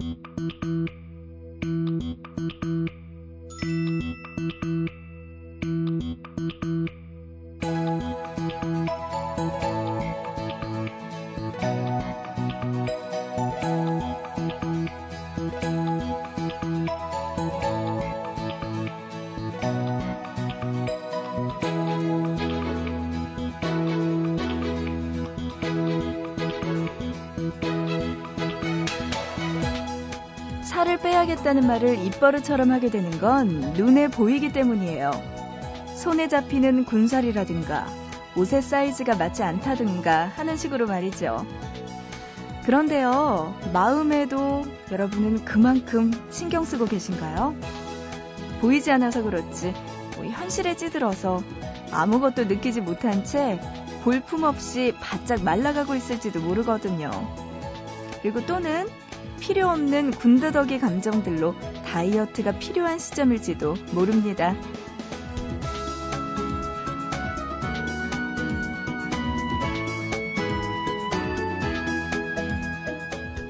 살 을 빼야겠다는 말을 입버릇처럼 하게 되는 건 눈에 보이기 때문이에요. 손에 잡히는 군살이라든가 옷의 사이즈가 맞지 않다든가 하는 식으로 말이죠. 그런데요, 마음에도 여러분은 그만큼 신경 쓰고 계신가요? 보이지 않아서 그렇지, 뭐 현실에 찌들어서 아무것도 느끼지 못한 채 볼품 없이 바짝 말라가고 있을지도 모르거든요. 그리고 또는 필요 없는 군더더기 감정들로 다이어트가 필요한 시점일지도 모릅니다.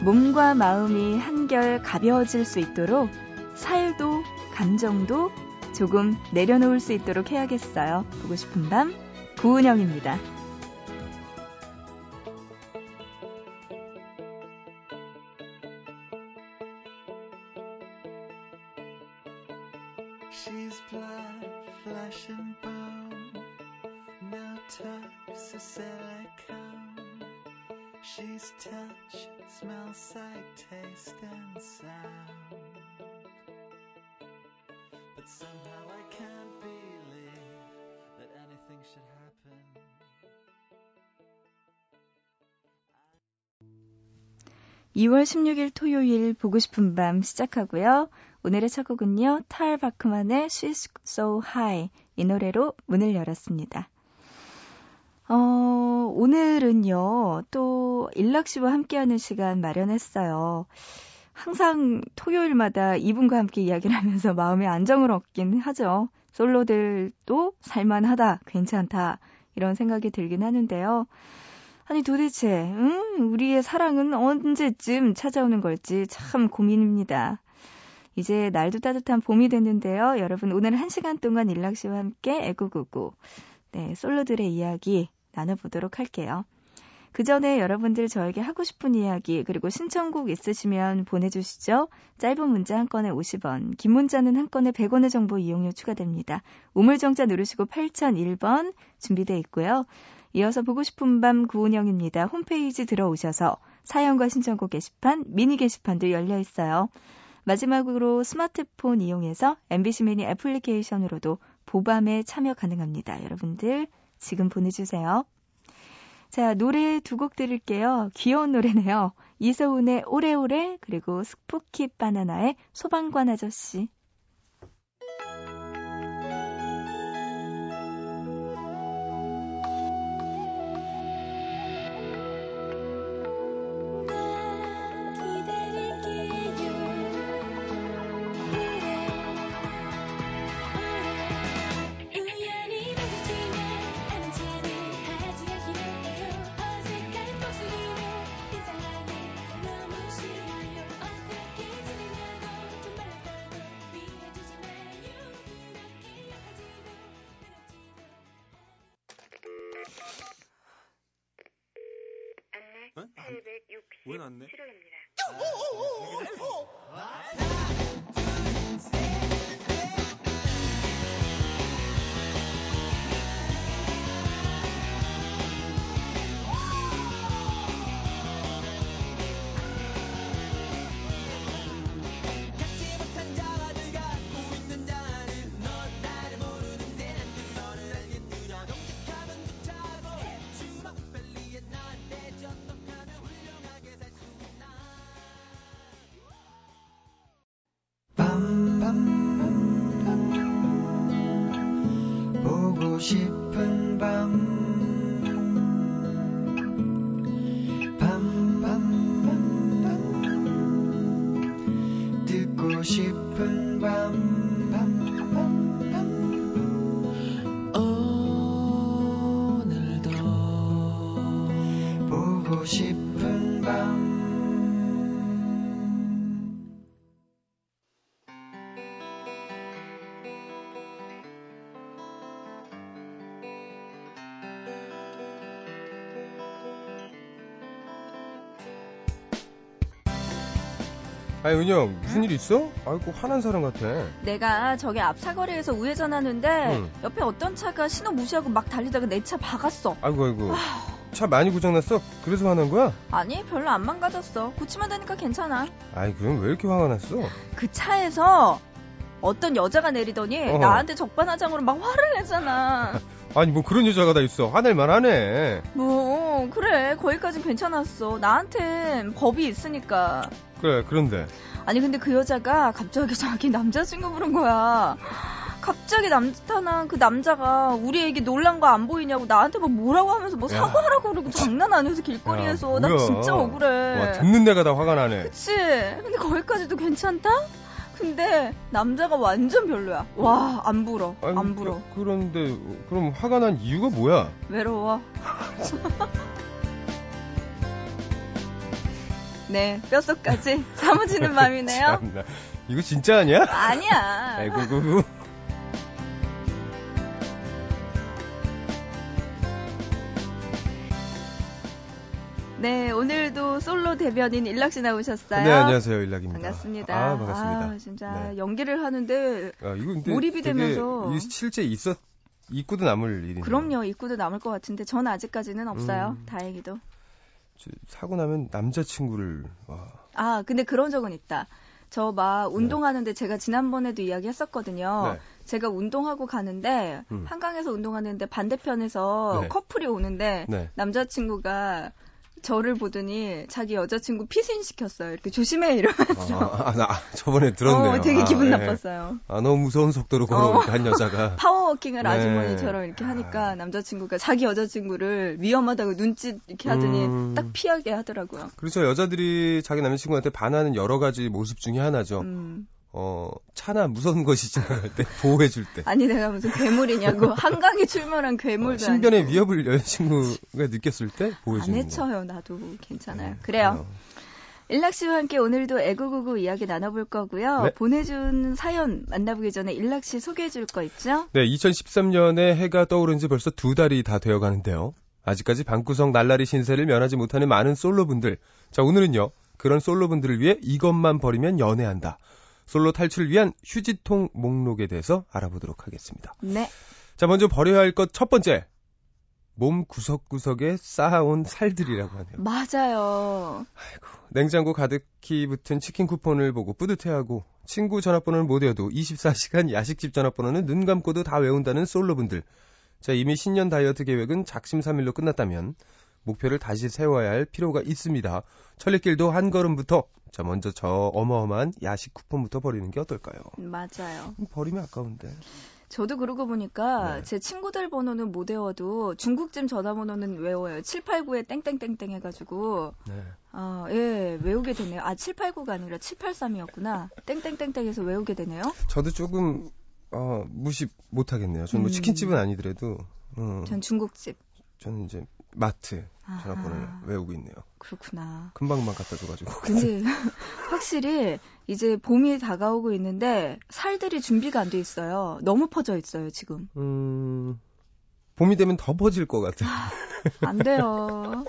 몸과 마음이 한결 가벼워질 수 있도록 살도 감정도 조금 내려놓을 수 있도록 해야겠어요. 보고 싶은 밤 구은영입니다. 2월 16일 토요일 보고 싶은 밤 시작하고요. 오늘의 첫 곡은요. 탈 바크만의 She's So High 이 노래로 문을 열었습니다. 어, 오늘은요. 또 일락 씨와 함께하는 시간 마련했어요. 항상 토요일마다 이분과 함께 이야기를 하면서 마음의 안정을 얻긴 하죠. 솔로들도 살만하다, 괜찮다 이런 생각이 들긴 하는데요. 아니 도대체 응? 우리의 사랑은 언제쯤 찾아오는 걸지 참 고민입니다. 이제 날도 따뜻한 봄이 됐는데요. 여러분 오늘 한 시간 동안 일락 씨와 함께 애구구구 네 솔로들의 이야기 나눠보도록 할게요. 그 전에 여러분들 저에게 하고 싶은 이야기 그리고 신청곡 있으시면 보내주시죠. 짧은 문자 한 건에 50원, 긴 문자는 한 건에 100원의 정보 이용료 추가됩니다. 우물정자 누르시고 8001번 준비되어 있고요. 이어서 보고 싶은 밤 구은영입니다. 홈페이지 들어오셔서 사연과 신청곡 게시판, 미니 게시판도 열려 있어요. 마지막으로 스마트폰 이용해서 MBC 미니 애플리케이션으로도 보밤에 참여 가능합니다. 여러분들 지금 보내주세요. 자, 노래 두 곡 들을게요. 귀여운 노래네요. 이서운의 오래오래 그리고 스푸키 바나나의 소방관 아저씨. 아니 은영 무슨 일 있어? 아이고 화난 사람 같아. 내가 저기 앞 사거리에서 우회전하는데 응. 옆에 어떤 차가 신호 무시하고 막 달리다가 내 차 박았어. 아이고 아이고. 차 많이 고장났어? 그래서 화난 거야? 아니 별로 안 망가졌어. 고치면 되니까 괜찮아. 아이 그럼 왜 이렇게 화가 났어? 그 차에서 어떤 여자가 내리더니 어. 나한테 적반하장으로 막 화를 내잖아. 아니 뭐 그런 여자가 다 있어. 화낼 만 하네. 뭐 그래 거기까진 괜찮았어. 나한텐 법이 있으니까. 그래 그런데 아니 근데 그 여자가 갑자기 자기 남자친구 부른 거야. 갑자기 나타난 그 남자가 우리 애기 놀란 거 안 보이냐고 나한테 뭐 뭐라고 하면서 뭐 야. 사과하라고 그러고 장난 아니어서 길거리에서 야, 나. 진짜 억울해. 와 듣는 내가 다 화가 나네. 그치? 근데 거기까지도 괜찮다? 근데 남자가 완전 별로야. 와, 안 불어. 아니, 안 불어. 그, 런데 그럼 화가 난 이유가 뭐야? 외로워. 네, 뼛속까지 사무치는 맘이네요. 참나. 이거 진짜 아니야? 아니야. 아이고 구구. 네, 오늘도 솔로 대변인 일락 씨 나오셨어요. 네 안녕하세요 일락입니다. 반갑습니다. 아 반갑습니다. 아, 진짜 네. 연기를 하는데 아, 이거 근데 몰입이 되면서. 이 실제 있었 있고도 남을 일이네. 그럼요, 입구도 남을 것 같은데 전 아직까지는 없어요. 음. 다행히도. 저, 사고 나면 남자친구를 와. 아, 근데 그런 적은 있다. 저 막 운동하는데 제가 지난번에도 이야기했었거든요. 네. 제가 운동하고 가는데 음. 한강에서 운동하는데 반대편에서 네. 커플이 오는데 네. 남자친구가 저를 보더니 자기 여자친구 피신 시켰어요. 이렇게 조심해 이러면서. 아, 아, 나 아, 저번에 들었네요. 어, 되게 아, 기분 예. 나빴어요. 아 너무 무서운 속도로 걸어오니까 한 여자가 파워워킹을 네. 아주머니처럼 이렇게 하니까 남자친구가 자기 여자친구를 위험하다고 눈짓 이렇게 하더니 음. 딱 피하게 하더라고요. 그렇죠 여자들이 자기 남자친구한테 반하는 여러 가지 모습 중에 하나죠. 음. 어 차나 무서운 것이 지나갈 때 보호해줄 때. 아니 내가 무슨 괴물이냐고 한강에 출몰한 어, 괴물도 신변의 아니고. 위협을 여자친구가 느꼈을 때안 보여주는 거. 해쳐요 나도 괜찮아요. 음, 그래요. 어. 일락 씨와 함께 오늘도 애구구구 이야기 나눠볼 거고요. 네. 보내준 사연 만나보기 전에 일락 씨 소개해 줄 거 있죠? 네, 2013년에 해가 떠오른 지 벌써 두 달이 다 되어 가는데요. 아직까지 방구석 날라리 신세를 면하지 못하는 많은 솔로분들. 자, 오늘은요. 그런 솔로분들을 위해 이것만 버리면 연애한다. 솔로 탈출을 위한 휴지통 목록에 대해서 알아보도록 하겠습니다. 네. 자, 먼저 버려야 할 것 첫 번째. 몸 구석구석에 쌓아온 살들이라고 하네요. 맞아요. 냉장고 가득히 붙은 치킨 쿠폰을 보고 뿌듯해하고 친구 전화번호를 못 외워도 24시간 야식집 전화번호는 눈 감고도 다 외운다는 솔로분들. 자, 이미 신년 다이어트 계획은 작심삼일로 끝났다면 목표를 다시 세워야 할 필요가 있습니다. 천리길도 한 걸음부터 자, 먼저 저 어마어마한 야식 쿠폰부터 버리는 게 어떨까요? 맞아요. 버리면 아까운데. 저도 그러고 보니까 네. 제 친구들 번호는 못 외워도 중국집 전화번호는 외워요. 789에 땡땡땡땡 해가지고 네. 아, 예, 외우게 되네요. 아, 789가 아니라 783이었구나. 땡땡땡땡해서 외우게 되네요. 저도 조금 어, 무시 못 하겠네요. 저는 뭐 음. 치킨집은 아니더라도 어, 전 중국집. 저는 이제 마트 아하. 전화번호를 외우고 있네요. 그렇구나. 금방만 갖다 줘가지고. 근데 확실히 이제 봄이 다가오고 있는데 살들이 준비가 안 돼 있어요. 너무 퍼져 있어요, 지금. 음, 봄이 되면 더 퍼질 것 같아요. 안 돼요.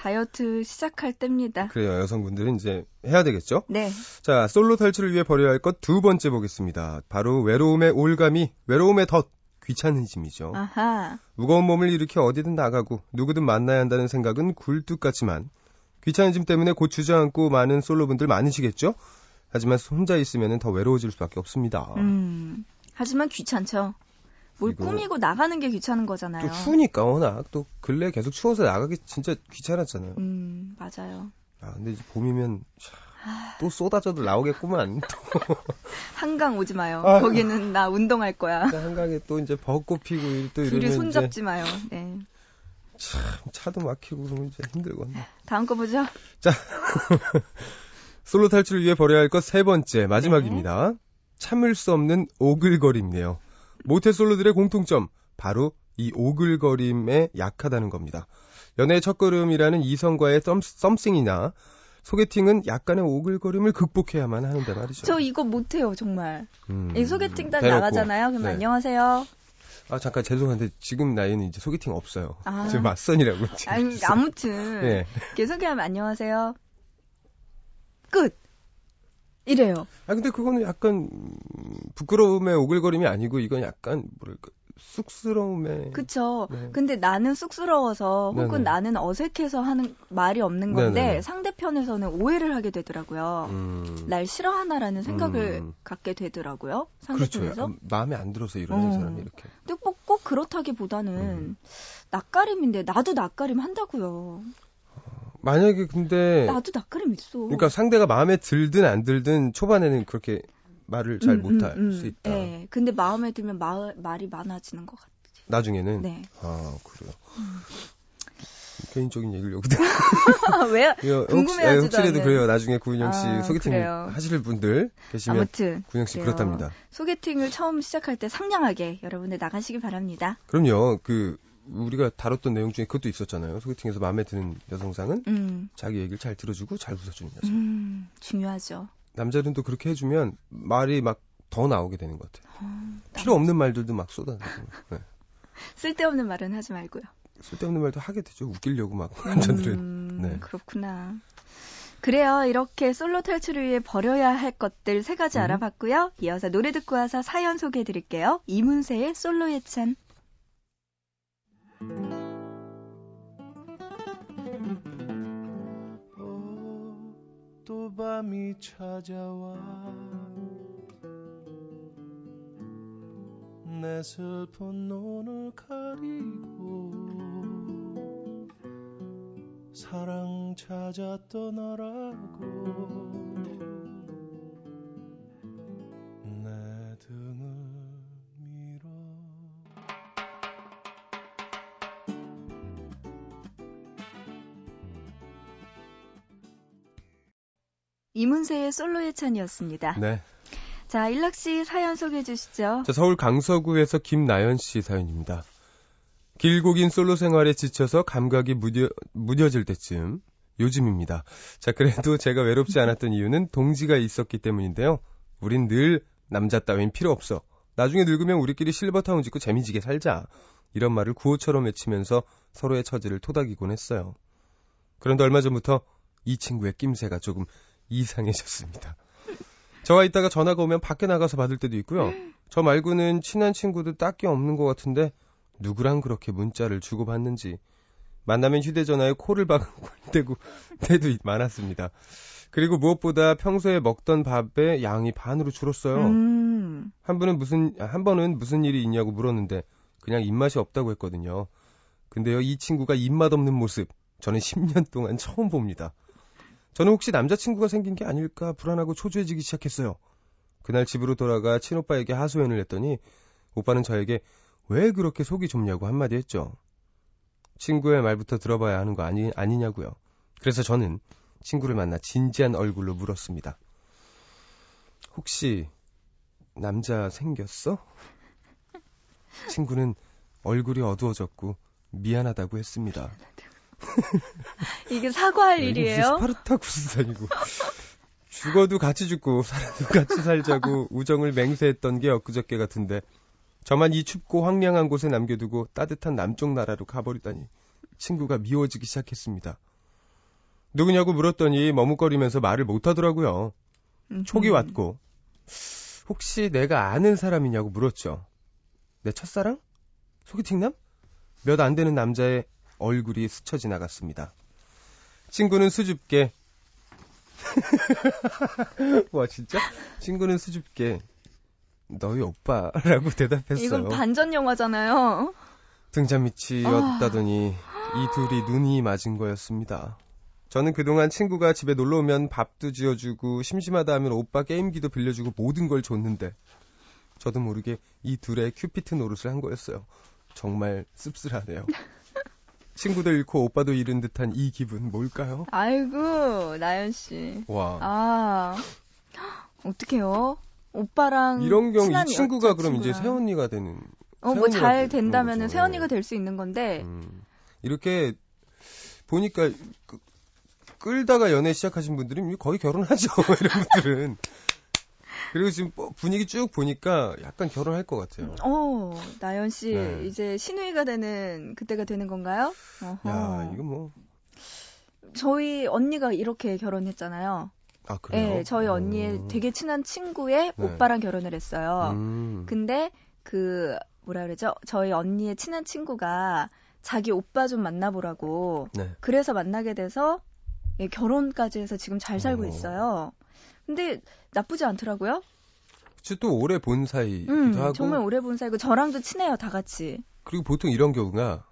다이어트 시작할 때입니다. 그래요. 여성분들은 이제 해야 되겠죠? 네. 자, 솔로 탈출을 위해 버려야 할 것 두 번째 보겠습니다. 바로 외로움의 올감이, 외로움의 덫, 귀찮으심이죠. 아하. 무거운 몸을 일으켜 어디든 나가고 누구든 만나야 한다는 생각은 굴뚝 같지만 귀찮으심 때문에 곧 주저앉고 많은 솔로분들 많으시겠죠? 하지만 혼자 있으면 더 외로워질 수밖에 없습니다. 음. 하지만 귀찮죠. 뭘 꾸미고 나가는 게 귀찮은 또 거잖아요. 추우니까 워낙 또 근래 계속 추워서 나가기 진짜 귀찮았잖아요. 음, 맞아요. 아 근데 이제 봄이면 차, 또 쏟아져도 나오겠구만. 한강 오지 마요. 아유. 거기는 나 운동할 거야. 또 한강에 또 이제 벚꽃 피고 또 둘이 이러면 손잡지 마요. 네. 참 차도 막히고 그러면 이제 힘들거든. 다음 거 보죠. 솔로 탈출을 위해 버려야 할 것 세 번째 마지막입니다. 참을 수 없는 오글거림이네요. 모태 솔로들의 공통점 바로 이 오글거림에 약하다는 겁니다. 연애의 첫걸음이라는 이성과의 썸, 썸씽이나 소개팅은 약간의 오글거림을 극복해야만 하는데 말이죠. 저 이거 못해요, 정말. 음, 이 소개팅 딱 대놓고. 나가잖아요. 그럼 네. 안녕하세요. 아 잠깐 죄송한데 지금 나이는 이제 소개팅 없어요. 아. 지금 맞선이라고 지금. 아니. 아무튼. 예. 이렇게 소개하면 안녕하세요. 끝. 이래요. 아 근데 그거는 약간 음, 부끄러움의 오글거림이 아니고 이건 약간 뭐랄까 쑥스러움의 그쵸. 네. 근데 나는 쑥스러워서 혹은 네네. 나는 어색해서 하는 말이 없는 건데 네네네. 상대편에서는 오해를 하게 되더라고요. 음, 날 싫어하나라는 생각을 음. 갖게 되더라고요. 그렇죠. 상대편에서. 음, 마음에 안 들어서 이러는 어. 사람이 이렇게. 근데 뭐 꼭 그렇다기보다는 음. 낯가림인데 나도 낯가림 한다고요. 만약에 근데 나도 낯가림 있어. 네. 그러니까 상대가 마음에 들든 안 들든 초반에는 그렇게 말을 잘 음, 못할 음, 음. 수 있다. 네. 근데 마음에 들면 마, 말이 많아지는 것 같아요. 나중에는 네. 아 그래요. 개인적인 얘기를 여기다. 왜? 이거 혹시, 궁금해하지도 예, 혹시라도 않은. 그래요. 나중에 구인영 씨 아, 소개팅 그래요. 하실 분들 계시면 아무튼 구인영 씨 그래요. 그렇답니다. 소개팅을 처음 시작할 때 상냥하게 여러분들 나가시기 바랍니다. 그럼요. 그 우리가 다뤘던 내용 중에 그것도 있었잖아요. 소개팅에서 마음에 드는 여성상은 음, 자기 얘기를 잘 들어주고 잘 웃어주는 여성. 음, 중요하죠. 남자는 또 그렇게 해주면 말이 막 더 나오게 되는 것 같아요. 어, 필요 없는 말들도 막 쏟아내고 네. 쓸데없는 말은 하지 말고요. 쓸데없는 말도 하게 되죠. 웃기려고 막 남자들은. 음, 네. 그렇구나. 그래요. 이렇게 솔로 탈출을 위해 버려야 할 것들 세 가지 음. 알아봤고요. 이어서 노래 듣고 와서 사연 소개해 드릴게요. 이문세의 솔로의 찬. 또 밤이 찾아와. 내 슬픈 눈을 가리고 사랑 찾아 떠나라고 이문세의 솔로의 찬이었습니다. 네. 자, 일락 씨 사연 소개해 주시죠. 자, 서울 강서구에서 김나연 씨 사연입니다. 길고 긴 솔로 생활에 지쳐서 감각이 무뎌, 무뎌질 때쯤 요즘입니다. 자, 그래도 제가 외롭지 않았던 이유는 동지가 있었기 때문인데요. 우린 늘 남자 따윈 필요 없어. 나중에 늙으면 우리끼리 실버타운 짓고 재미지게 살자. 이런 말을 구호처럼 외치면서 서로의 처지를 토닥이곤 했어요. 그런데 얼마 전부터 이 친구의 낌새가 조금 이상해졌습니다. 저와 있다가 전화가 오면 밖에 나가서 받을 때도 있고요. 저 말고는 친한 친구도 딱히 없는 것 같은데 누구랑 그렇게 문자를 주고받는지 만나면 휴대전화에 코를 박고 대고 때도 많았습니다. 그리고 무엇보다 평소에 먹던 밥의 양이 반으로 줄었어요. 음, 한 분은 무슨 한 번은 무슨 일이 있냐고 물었는데 그냥 입맛이 없다고 했거든요. 근데요 이 친구가 입맛 없는 모습 저는 10년 동안 처음 봅니다. 저는 혹시 남자친구가 생긴 게 아닐까 불안하고 초조해지기 시작했어요. 그날 집으로 돌아가 친오빠에게 하소연을 했더니 오빠는 저에게 왜 그렇게 속이 좁냐고 한마디 했죠. 친구의 말부터 들어봐야 하는 거 아니, 아니냐고요. 그래서 저는 친구를 만나 진지한 얼굴로 물었습니다. 혹시 남자 생겼어? 친구는 얼굴이 어두워졌고 미안하다고 했습니다. 이게 사과할 이게 일이에요? 무슨 스파르타쿠스 아니고 죽어도 같이 죽고 살아도 같이 살자고 우정을 맹세했던 게 엊그저께 같은데 저만 이 춥고 황량한 곳에 남겨두고 따뜻한 남쪽 나라로 가버리다니 친구가 미워지기 시작했습니다. 누구냐고 물었더니 머뭇거리면서 말을 못하더라고요. 촉이 음. 왔고 혹시 내가 아는 사람이냐고 물었죠. 내 첫사랑? 소개팅남? 몇 안 되는 남자의 얼굴이 스쳐 지나갔습니다. 친구는 수줍게 와 진짜? 친구는 수줍게 너희 오빠라고 대답했어요. 이건 반전 영화잖아요. 등잔 밑이 아. 었다더니 이 둘이 눈이 맞은 거였습니다. 저는 그동안 친구가 집에 놀러 오면 밥도 지어주고 심심하다 하면 오빠 게임기도 빌려주고 모든 걸 줬는데 저도 모르게 이 둘의 큐피트 노릇을 한 거였어요. 정말 씁쓸하네요. 친구도 잃고 오빠도 잃은 듯한 이 기분 뭘까요? 아이고, 나연 씨. 와 아, 어떡해요? 오빠랑 이런 경우 이 친구가 그럼 여자친구랑. 이제 새언니가 되는 어, 뭐 새언니가 잘 된다면은. 새언니가 될 수 있는 건데 음, 이렇게 보니까 끄- 끌다가 연애 시작하신 분들이 거의 결혼하죠. 이런 분들은. 그리고 지금 뭐 분위기 쭉 보니까 약간 결혼할 것 같아요. 어, 나연 씨 네. 이제 신우이가 되는 그때가 되는 건가요? 어허. 야, 이거 뭐 저희 언니가 이렇게 결혼했잖아요. 아, 그래요? 네, 저희 언니의 음. 되게 친한 친구의 네. 오빠랑 결혼을 했어요. 음. 근데 그 뭐라 그러죠? 저희 언니의 친한 친구가 자기 오빠 좀 만나보라고 네. 그래서 만나게 돼서 예, 결혼까지 해서 지금 잘 살고 어. 있어요. 근데 나쁘지 않더라고요. 혹시 또 오래 본 사이기도 음, 하고 정말 오래 본 사이고 저랑도 친해요, 다 같이. 그리고 보통 이런 경우가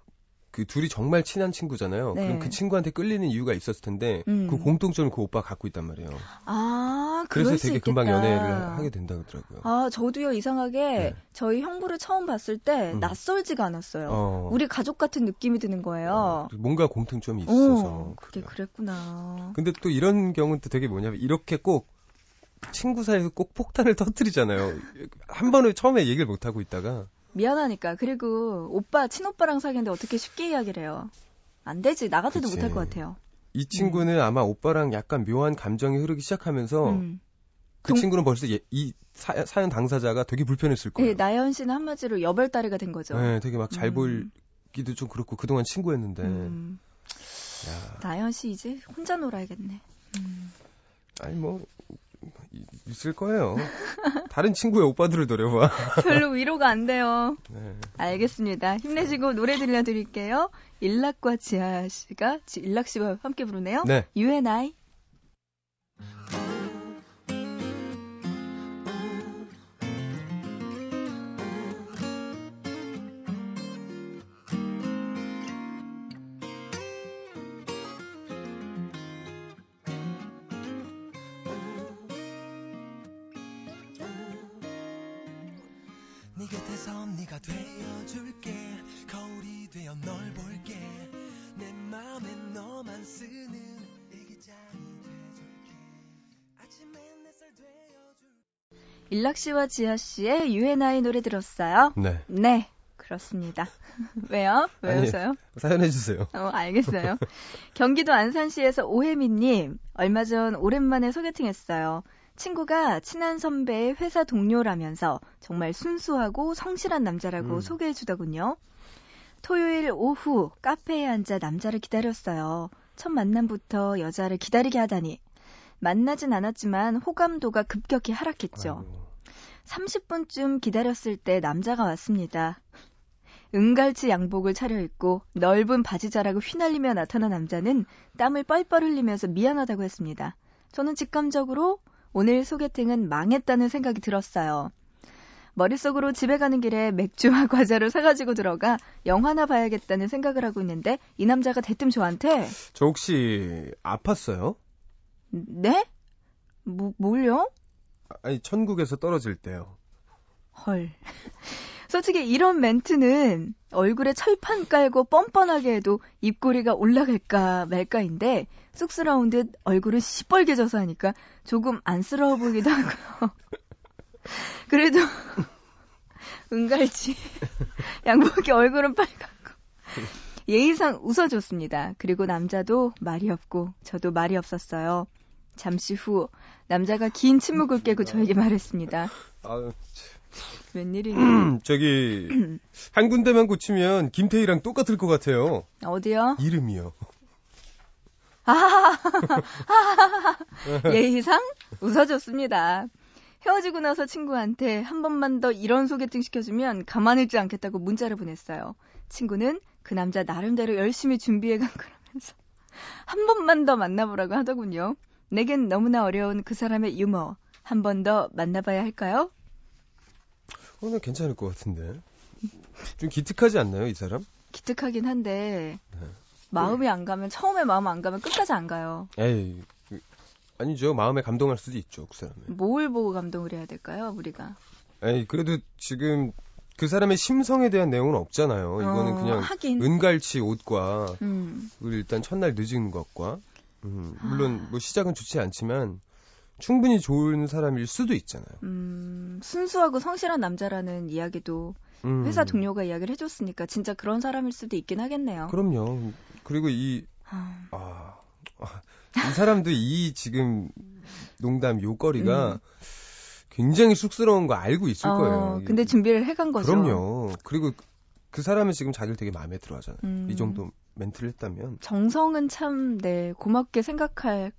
그 둘이 정말 친한 친구잖아요. 네. 그럼 그 친구한테 끌리는 이유가 있었을 텐데 음. 그 공통점을 그 오빠가 갖고 있단 말이에요. 아, 그래서 되게 있겠다. 금방 연애를 하게 된다 그러더라고요. 아, 저도요 이상하게 네. 저희 형부를 처음 봤을 때 음. 낯설지가 않았어요. 어. 우리 가족 같은 느낌이 드는 거예요. 어, 뭔가 공통점이 있어서. 어, 그게 그래요. 그랬구나. 근데 또 이런 경우는 또 되게 뭐냐면 이렇게 꼭 친구 사이에서 꼭 폭탄을 터뜨리잖아요. 한 번은 처음에 얘기를 못 하고 있다가 미안하니까. 그리고 오빠, 친오빠랑 사귀는데 어떻게 쉽게 이야기를 해요? 안 되지. 나 같아도 그치. 못할 것 같아요. 이 친구는 아마 오빠랑 약간 묘한 감정이 흐르기 시작하면서 음. 그 동- 친구는 벌써 예- 이 사, 연 당사자가 되게 불편했을 거예요. 예, 나연 씨는 한마디로 여벌다리가 된 거죠. 네, 되게 막잘 음. 보이기도 좀 그렇고 그동안 친구였는데. 음, 야, 나연 씨 이제 혼자 놀아야겠네. 음. 아니 뭐 이- 있을 거예요. 다른 친구의 오빠들을 노려봐. 별로 위로가 안 돼요. 네. 알겠습니다. 힘내시고 노래 들려드릴게요. 일락과 지아 씨가 지- 일락 씨와 함께 부르네요. 네. You 일락 씨와 지아 씨의 You and I 노래 들었어요. 네. 네, 그렇습니다. 왜요? 왜 아니, 웃어요? 사연해 주세요. 어, 알겠어요. 경기도 안산시에서 오혜미님, 얼마 전 오랜만에 소개팅 했어요. 친구가 친한 선배의 회사 동료라면서 정말 순수하고 성실한 남자라고 음. 소개해주더군요. 토요일 오후 카페에 앉아 남자를 기다렸어요. 첫 만남부터 여자를 기다리게 하다니. 만나진 않았지만 호감도가 급격히 하락했죠. 아이고. 30분쯤 기다렸을 때 남자가 왔습니다. 은갈치 양복을 차려입고 넓은 바지자락을 휘날리며 나타난 남자는 땀을 뻘뻘 흘리면서 미안하다고 했습니다. 저는 직감적으로 오늘 소개팅은 망했다는 생각이 들었어요. 머릿속으로 집에 가는 길에 맥주와 과자를 사가지고 들어가 영화나 봐야겠다는 생각을 하고 있는데 이 남자가 대뜸 저한테 저 혹시 아팠어요? 네? 뭐, 뭘요? 아니 천국에서 떨어질 때요. 헐. 솔직히 이런 멘트는 얼굴에 철판 깔고 뻔뻔하게 해도 입꼬리가 올라갈까 말까인데 쑥스러운 듯 얼굴은 시뻘개져서 하니까 조금 안쓰러워 보이기도 하고요. 그래도 은갈치 양복이 얼굴은 빨갛고 예의상 웃어줬습니다. 그리고 남자도 말이 없고 저도 말이 없었어요. 잠시 후 남자가 긴 침묵을 깨고 저에게 말했습니다. 아, 웬일이니? 저기 한 군데만 고치면 김태희랑 똑같을 것 같아요. 어디요? 이름이요. 예의상 웃어줬습니다. 헤어지고 나서 친구한테 한 번만 더 이런 소개팅 시켜주면 가만히 있지 않겠다고 문자를 보냈어요. 친구는 그 남자 나름대로 열심히 준비해간 거라면서 한 번만 더 만나보라고 하더군요. 내겐 너무나 어려운 그 사람의 유머. 한 번 더 만나봐야 할까요? 오늘 괜찮을 것 같은데. 좀 기특하지 않나요, 이 사람? 기특하긴 한데 네. 마음이 안 가면 처음에 마음 안 가면 끝까지 안 가요. 에이, 그, 아니죠. 마음에 감동할 수도 있죠, 그 사람은. 뭘 보고 감동을 해야 될까요, 우리가? 에이, 그래도 지금 그 사람의 심성에 대한 내용은 없잖아요. 이거는 어, 그냥 하긴. 은갈치 옷과 음. 일단 첫날 늦은 것과 음, 아. 물론 뭐 시작은 좋지 않지만 충분히 좋은 사람일 수도 있잖아요. 음, 순수하고 성실한 남자라는 이야기도 음, 회사 동료가 이야기를 해줬으니까 진짜 그런 사람일 수도 있긴 하겠네요. 그럼요. 그리고 이 아, 아, 아, 이 사람도 이 지금 농담 요거리가 음. 굉장히 쑥스러운 거 알고 있을 어, 거예요. 근데 준비를 해간 거죠. 그럼요. 그리고 그 사람은 지금 자기를 되게 마음에 들어 하잖아요. 음. 이 정도 멘트를 했다면. 정성은 참, 네, 고맙게 생각할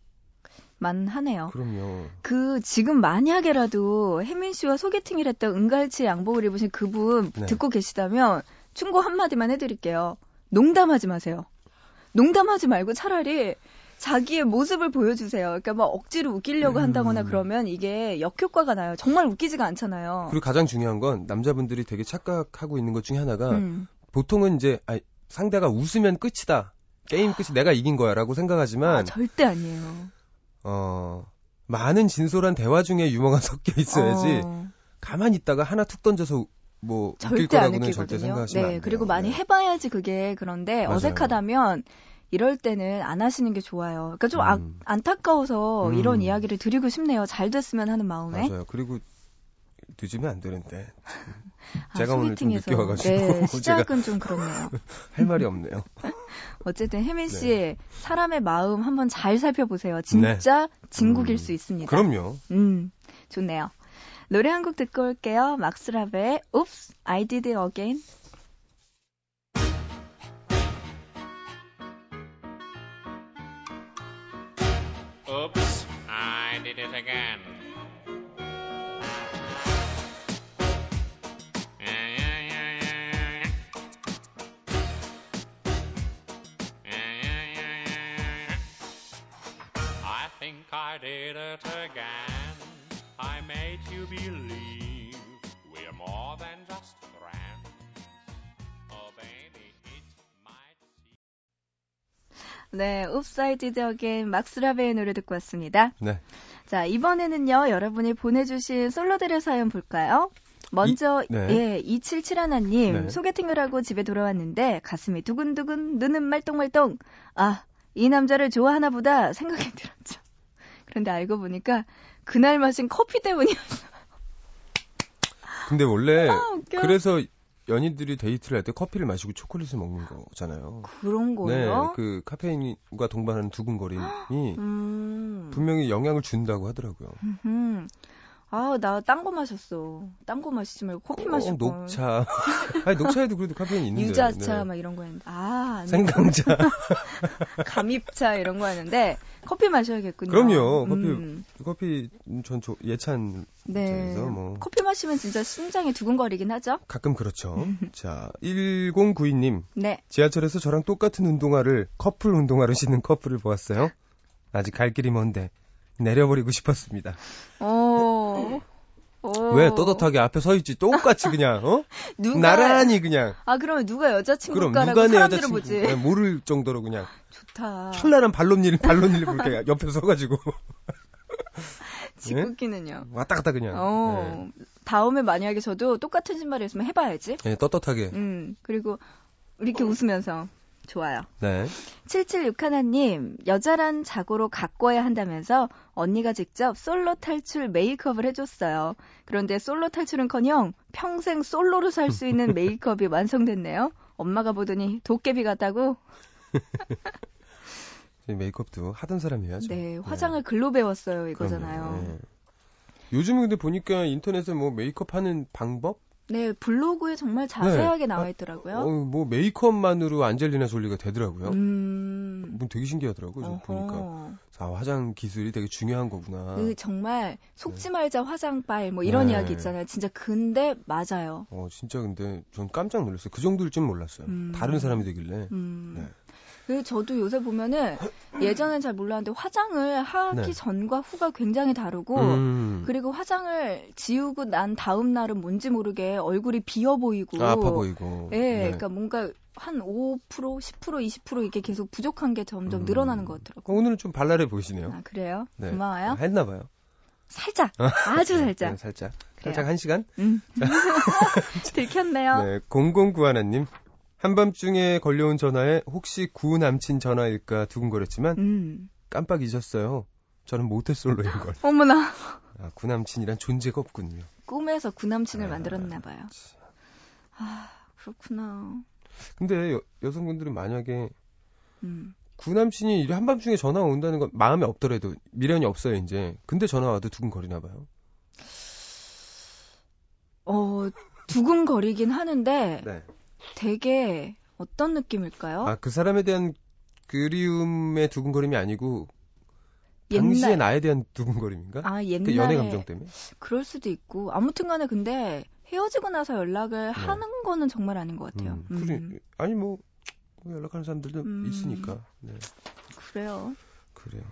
만 하네요. 그럼요. 그 지금 만약에라도 혜민 씨와 소개팅을 했던 은갈치 양복을 입으신 그분 네. 듣고 계시다면 충고 한마디만 해드릴게요. 농담하지 마세요. 농담하지 말고 차라리 자기의 모습을 보여주세요. 그러니까 막 억지로 웃기려고 음. 한다거나 그러면 이게 역효과가 나요. 정말 웃기지가 않잖아요. 그리고 가장 중요한 건 남자분들이 되게 착각하고 있는 것 중에 하나가 음. 보통은 이제 아, 상대가 웃으면 끝이다. 게임 끝이 내가 이긴 거야라고 생각하지만 아, 절대 아니에요. 어 많은 진솔한 대화 중에 유머가 섞여 있어야지 어, 가만히 있다가 하나 툭 던져서 뭐 웃길 절대 안 거라고는. 절대 생각하시면 네, 안 돼요. 그리고 많이 네. 해봐야지 그게 그런데 맞아요. 어색하다면 이럴 때는 안 하시는 게 좋아요. 그러니까 좀 아- 음. 안타까워서 음. 이런 이야기를 드리고 싶네요. 잘 됐으면 하는 마음에. 맞아요. 그리고 늦으면 안 되는데 아, 제가 오늘 좀. 늦게 와가지고 네, 시작은 좀 그렇네요. 할 말이 없네요. 어쨌든 혜민 씨 네. 사람의 마음 한번 잘 살펴보세요. 진짜 진국일 음, 수 있습니다. 그럼요. 음, 좋네요. 노래 한 곡 듣고 올게요. 막스라베의 Oops, I Did It Again. Yeah, yeah. I think I did it again. I made you believe we're more than just friends. Oh, baby, it might seem. 네, Did It Again 막스라베의 노래 듣고 왔습니다. 네. 자, 이번에는요, 여러분이 보내주신 솔로들의 사연 볼까요? 먼저, 이- 네. 예, 2771님, 네. 소개팅을 하고 집에 돌아왔는데, 가슴이 두근두근, 눈은 말똥말똥. 아, 이 남자를 좋아하나 보다 생각이 들었죠. 그런데 알고 보니까, 그날 마신 커피 때문이었어요. 근데 원래 아. 그래서 연인들이 데이트를 할 때 커피를 마시고 초콜릿을 먹는 거잖아요. 그런 네, 거예요? 그 카페인과 동반하는 두근거림이 음. 분명히 영향을 준다고 하더라고요. 음. 아, 나 딴 거 마셨어. 딴 거 마시지 말고 커피 어, 마시고. 녹차. 아니 녹차에도 그래도 카페인이 있는데. 유자차 네. 막 이런 거 했는데. 아, 아니, 생강차. 감입차 이런 거 하는데 커피 마셔야겠군요. 그럼요. 커피 음, 커피 전 조- 예찬 네. 뭐. 커피 마시면 진짜 심장이 두근거리긴 하죠. 가끔 그렇죠. 자, 1092님. 네. 지하철에서 저랑 똑같은 운동화를 커플 운동화를 신는 커플을 보았어요. 아직 갈 길이 먼데 내려버리고 싶었습니다. 어. 어. 왜 떳떳하게 앞에 서 있지 똑같이 그냥 어? 누가 나란히 그냥 아 그러면 누가 그럼 여자친구가라고 누가 내 여자친구. 네, 모를 정도로 그냥 좋다. 현란한 발론일 발론일 이렇게 옆에 서가지고 직구기는요. 왔다 갔다 그냥 어. 다음에 만약에 저도 똑같은 신발이 있으면 해봐야지. 네, 네, 떳떳하게 음. 그리고 이렇게 웃으면서 좋아요. 네 776 하나님, 여자란 자고로 가꿔야 한다면서 언니가 직접 솔로 탈출 메이크업을 해줬어요. 그런데 솔로 탈출은 커녕 평생 솔로로 살 수 있는 메이크업이 완성됐네요. 엄마가 보더니 도깨비 같다고. 메이크업도 하던 사람이 해야죠. 네, 화장을 글로 배웠어요 이거잖아요. 네. 요즘 근데 보니까 인터넷에 뭐 메이크업 하는 방법? 네, 블로그에 정말 자세하게 네. 나와 있더라고요. 어, 뭐 메이크업만으로 안젤리나 졸리가 되더라고요. 음. 뭐 되게 신기하더라고요. 좀 보니까. 아, 화장 기술이 되게 중요한 거구나. 그 정말 속지 말자 화장 빨 뭐 이런 네. 이야기 있잖아요. 진짜 근데 맞아요. 어, 진짜 근데 전 깜짝 놀랐어요. 그 정도일 줄 몰랐어요. 음. 다른 사람이 되길래. 음. 네. 그리고 저도 요새 보면은 예전엔 잘 몰랐는데 화장을 하기 네. 전과 후가 굉장히 다르고 음. 그리고 화장을 지우고 난 다음 날은 뭔지 모르게 얼굴이 비어 보이고 아, 아파 보이고. 예, 네. 그러니까 뭔가 한 5%, 10%, 20% 이게 계속 부족한 게 점점 음. 늘어나는 것 어, 같더라고요. 오늘은 좀 발랄해 보이시네요. 아, 그래요? 네. 고마워요. 아, 했나 봐요. 살짝. 아주 살짝. 네, 살짝. 그래요. 살짝 한 시간? 음. 들켰네요. 네, 0091님. 한밤중에 걸려온 전화에 혹시 구 남친 전화일까 두근거렸지만 음. 깜빡 잊었어요. 저는 모태솔로인 걸. 어머나. 아, 구 남친이란 존재가 없군요. 꿈에서 구남친을 아, 만들었나 봐요. 아, 그렇구나. 근데 여, 여성분들은 만약에 음. 구 남친이 이래 한밤중에 전화 가 온다는 건 마음에 없더라도 미련이 없어요 이제. 근데 전화 와도 두근거리나 봐요. 어, 두근거리긴 하는데 네. 되게 어떤 느낌일까요? 아 그 사람에 대한 그리움의 두근거림이 아니고 당시의 옛날- 나에 대한 두근거림인가? 아, 그 옛날에 연애 감정 때문에? 그럴 수도 있고 아무튼 간에 근데 헤어지고 나서 연락을 네. 하는 거는 정말 아닌 것 같아요. 음, 그래, 아니 뭐 연락하는 사람들도 음. 있으니까. 네, 그래요. 그래요.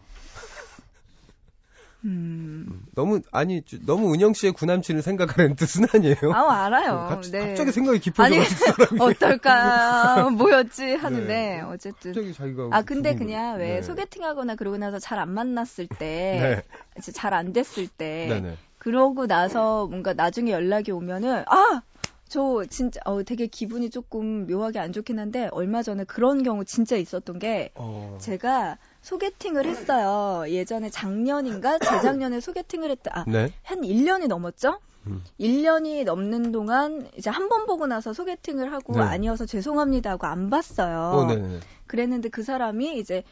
음. 음, 너무 아니 주- 너무 은영 씨의 구남친을 생각하는 뜻은 아니에요. 아, 알아요. 갑, 네. 갑자기 생각이 깊어져가지고 사람이 어떨까 뭐였지 하는데 네. 어쨌든 갑자기 자기가 아 근데. 그냥 왜 네. 소개팅하거나 그러고 나서 잘 안 만났을 때 네, 잘안 됐을 때 네, 네. 그러고 나서 뭔가 나중에 연락이 오면은 아! 저 진짜 어 되게 기분이 조금 묘하게 안 좋긴 한데 얼마 전에 그런 경우 진짜 있었던 게 어, 제가 소개팅을 했어요. 예전에 작년인가 재작년에 소개팅을 했다. 아, 네. 한 1년이 넘었죠? 음. 1년이 넘는 동안 이제 한 번 보고 나서 소개팅을 하고 네. 아니어서 죄송합니다 하고 안 봤어요. 어, 네, 네. 그랬는데 그 사람이 이제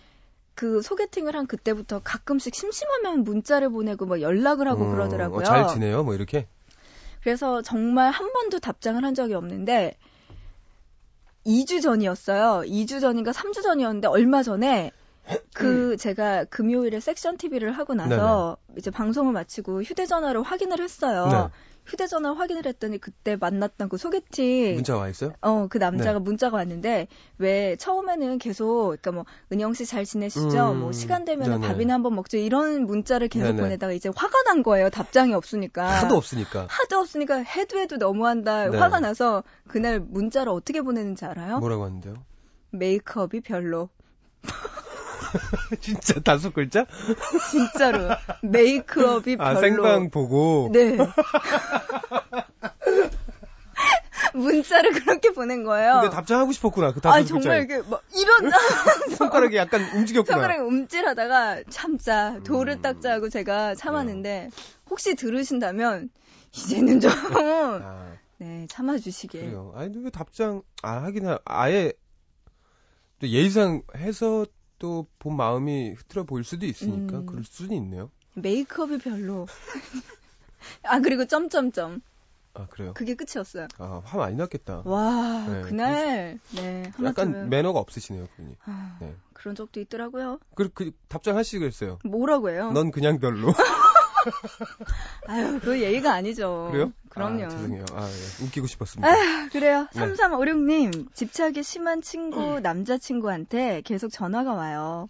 그 소개팅을 한 그때부터 가끔씩 심심하면 문자를 보내고 뭐 연락을 하고 어, 그러더라고요. 어, 잘 지내요? 뭐 이렇게. 그래서 정말 한 번도 답장을 한 적이 없는데 2주 전이었어요. 2주 전인가 3주 전이었는데 얼마 전에 그 제가 금요일에 섹션 TV를 하고 나서 이제 방송을 마치고 휴대전화를 확인을 했어요. 네. 휴대전화 확인을 했더니 그때 만났던 그 소개팅 문자 와 있어요? 어, 그 남자가 네. 문자가 왔는데, 왜, 처음에는 계속, 그니까 뭐, 은영 씨 잘 지내시죠? 음, 뭐, 시간 되면. 밥이나 한번 먹죠? 이런 문자를 계속 네네. 보내다가 이제 화가 난 거예요. 답장이 없으니까. 하도 없으니까. 하도 없으니까 해도 해도 너무한다. 네. 화가 나서 그날 문자를 어떻게 보내는지 알아요? 뭐라고 하는데요? 메이크업이 별로. 진짜 다섯 글자? 진짜로. 메이크업이 별로. 아, 생방 보고. 네. 문자를 그렇게 보낸 거예요. 근데 답장하고 싶었구나. 그 다섯 아, 글자. 정말 이게 막 이런 손가락이 약간 움직였구나. 손가락이 움찔하다가 참자 돌을 음. 닦자 하고 제가 참았는데 혹시 들으신다면 이제는 좀 아, 네, 참아 주시길. 그래요. 아니, 왜 답장, 아, 하긴, 하- 아예, 또 예의상 해서 또 본 마음이 흐트러 보일 수도 있으니까, 음. 그럴 수는 있네요. 메이크업이 별로. 아 그리고 점점점 아, 그래요? 그게 끝이었어요. 아, 화 많이 났겠다. 와 네, 그날 네 약간 매너가 없으시네요, 그분이. 아, 네. 그런 적도 있더라고요. 그, 그, 답장하시지 그랬어요. 뭐라고 해요? 넌 그냥 별로. 아유 그 예의가 아니죠. 그래요? 그럼요. 아, 죄송해요. 아, 예. 웃기고 싶었습니다. 아, 그래요. 네. 3356님, 집착이 심한 친구, 남자친구한테 계속 전화가 와요.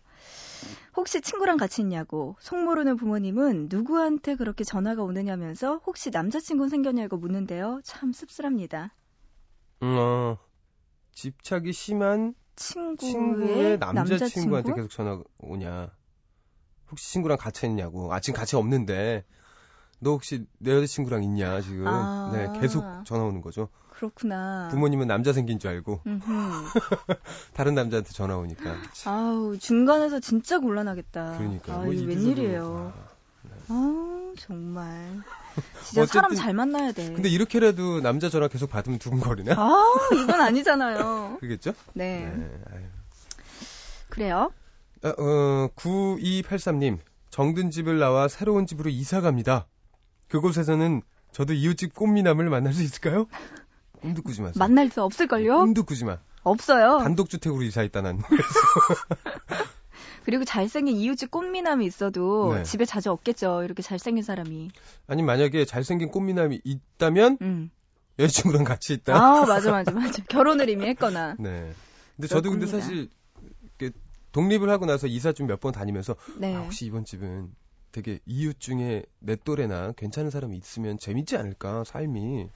혹시 친구랑 같이 있냐고, 속 모르는 부모님은 누구한테 그렇게 전화가 오느냐면서 혹시 남자친구 생겼냐고 묻는데요. 참 씁쓸합니다. 음, 어, 집착이 심한 친구의, 친구의 남자친구한테 남자친구? 계속 전화 오냐. 혹시 친구랑 같이 있냐고. 아, 지금 같이 없는데. 너 혹시 내 여자친구랑 있냐, 지금. 아. 네, 계속 전화 오는 거죠. 그렇구나. 부모님은 남자 생긴 줄 알고. 다른 남자한테 전화 오니까. 아우, 중간에서 진짜 곤란하겠다. 그러니까. 아, 이거 웬일이에요. 아. 아 정말. 진짜 어쨌든- 사람 잘 만나야 돼. 근데 이렇게라도 남자 전화 계속 받으면 두근거리나? 아, 이건 아니잖아요. 그겠죠? 네. 아유. 그래요? 아, 어, 9283님, 정든 집을 나와 새로운 집으로 이사 갑니다. 그곳에서는 저도 이웃집 꽃미남을 만날 수 있을까요? 꿈도 꾸지 마세요. 만날 수 없을걸요? 꿈도 꾸지 마. 없어요. 단독주택으로 이사했다, 난. 그리고 잘생긴 이웃집 꽃미남이 있어도 네. 집에 자주 없겠죠. 이렇게 잘생긴 사람이. 아니, 만약에 잘생긴 꽃미남이 있다면, 음. 여자친구랑 같이 있다. 아, 맞아, 맞아, 맞아. 결혼을 이미 했거나. 네. 근데 저도 근데 그렇습니다. 사실, 독립을 하고 나서 이사 좀 몇 번 다니면서, 네. 아, 혹시 이번 집은 되게 이웃 중에 내 또래나 괜찮은 사람이 있으면 재밌지 않을까, 삶이.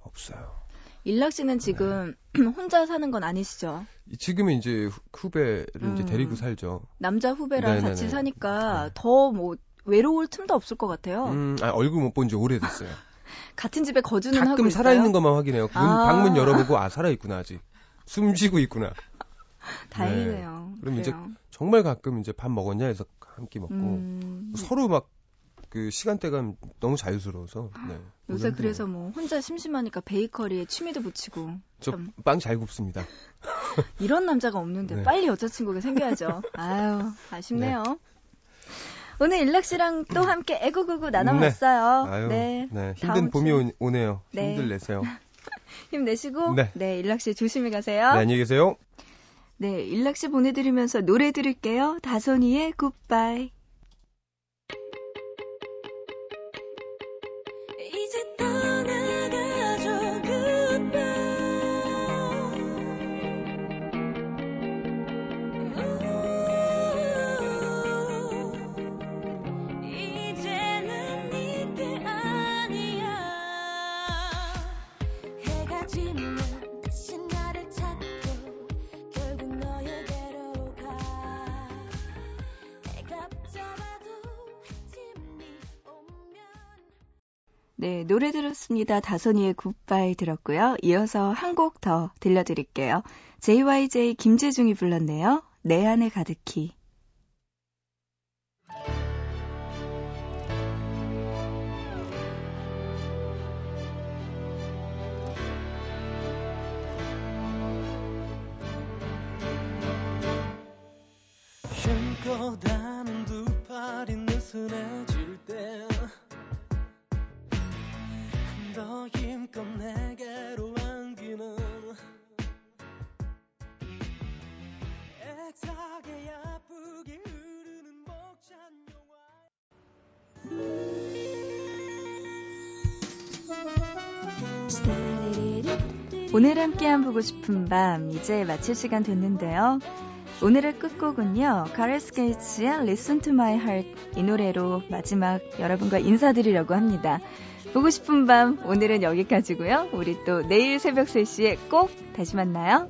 없어요. 일락 씨는 지금 네. 혼자 사는 건 아니시죠? 지금은 이제 후- 후배를 이제 음. 데리고 살죠. 남자 후배랑 네네네. 같이 사니까 네. 더뭐 외로울 틈도 없을 것 같아요. 음, 아, 얼굴 못 본 지 오래됐어요. 같은 집에 거주는 하고 가끔 있어요. 살아있는 것만 확인해요. 문, 아. 방문 열어보고, 아, 살아있구나, 아직. 숨 쉬고 있구나. 다행이네요. 네. 그럼 이제 그래요. 정말 가끔 이제 밥 먹었냐 해서 한 끼 먹고. 음, 서로 막 그 시간대가 너무 자유스러워서. 네. 요새 그래서 뭐 혼자 심심하니까 베이커리에 취미도 붙이고 참. 저빵 잘 굽습니다. 이런 남자가 없는데 네. 빨리 여자친구가 생겨야죠. 아유 아쉽네요. 오늘 일락 씨랑 또 함께 애구구구 나눠봤어요. 아유, 네. 네, 힘든 봄이 주- 오, 네요 네. 힘들 내세요. 힘내시고 네. 네 일락 씨 조심히 네, 가세요. 안녕히 계세요. 네 일락 씨 보내드리면서 노래 들을게요. 다선이의 굿바이. 네, 노래 들었습니다. 다선이의 굿바이 들었고요. 이어서 한 곡 더 들려드릴게요. JYJ 김재중이 불렀네요. 내 안에 가득히. 힘껏 하는 두 팔이 느슨해 힘껏 내게로 안기는 애타게 아프게 흐르는 벅찬 영화 오늘 함께한 보고 싶은 밤 이제 마칠 시간 됐는데요. 오늘의 끝곡은요. 가레스 게이츠의 Listen to My Heart 이 노래로 마지막 여러분과 인사드리려고 합니다. 보고 싶은 밤 오늘은 여기까지고요. 우리 또 내일 새벽 3시에 꼭 다시 만나요.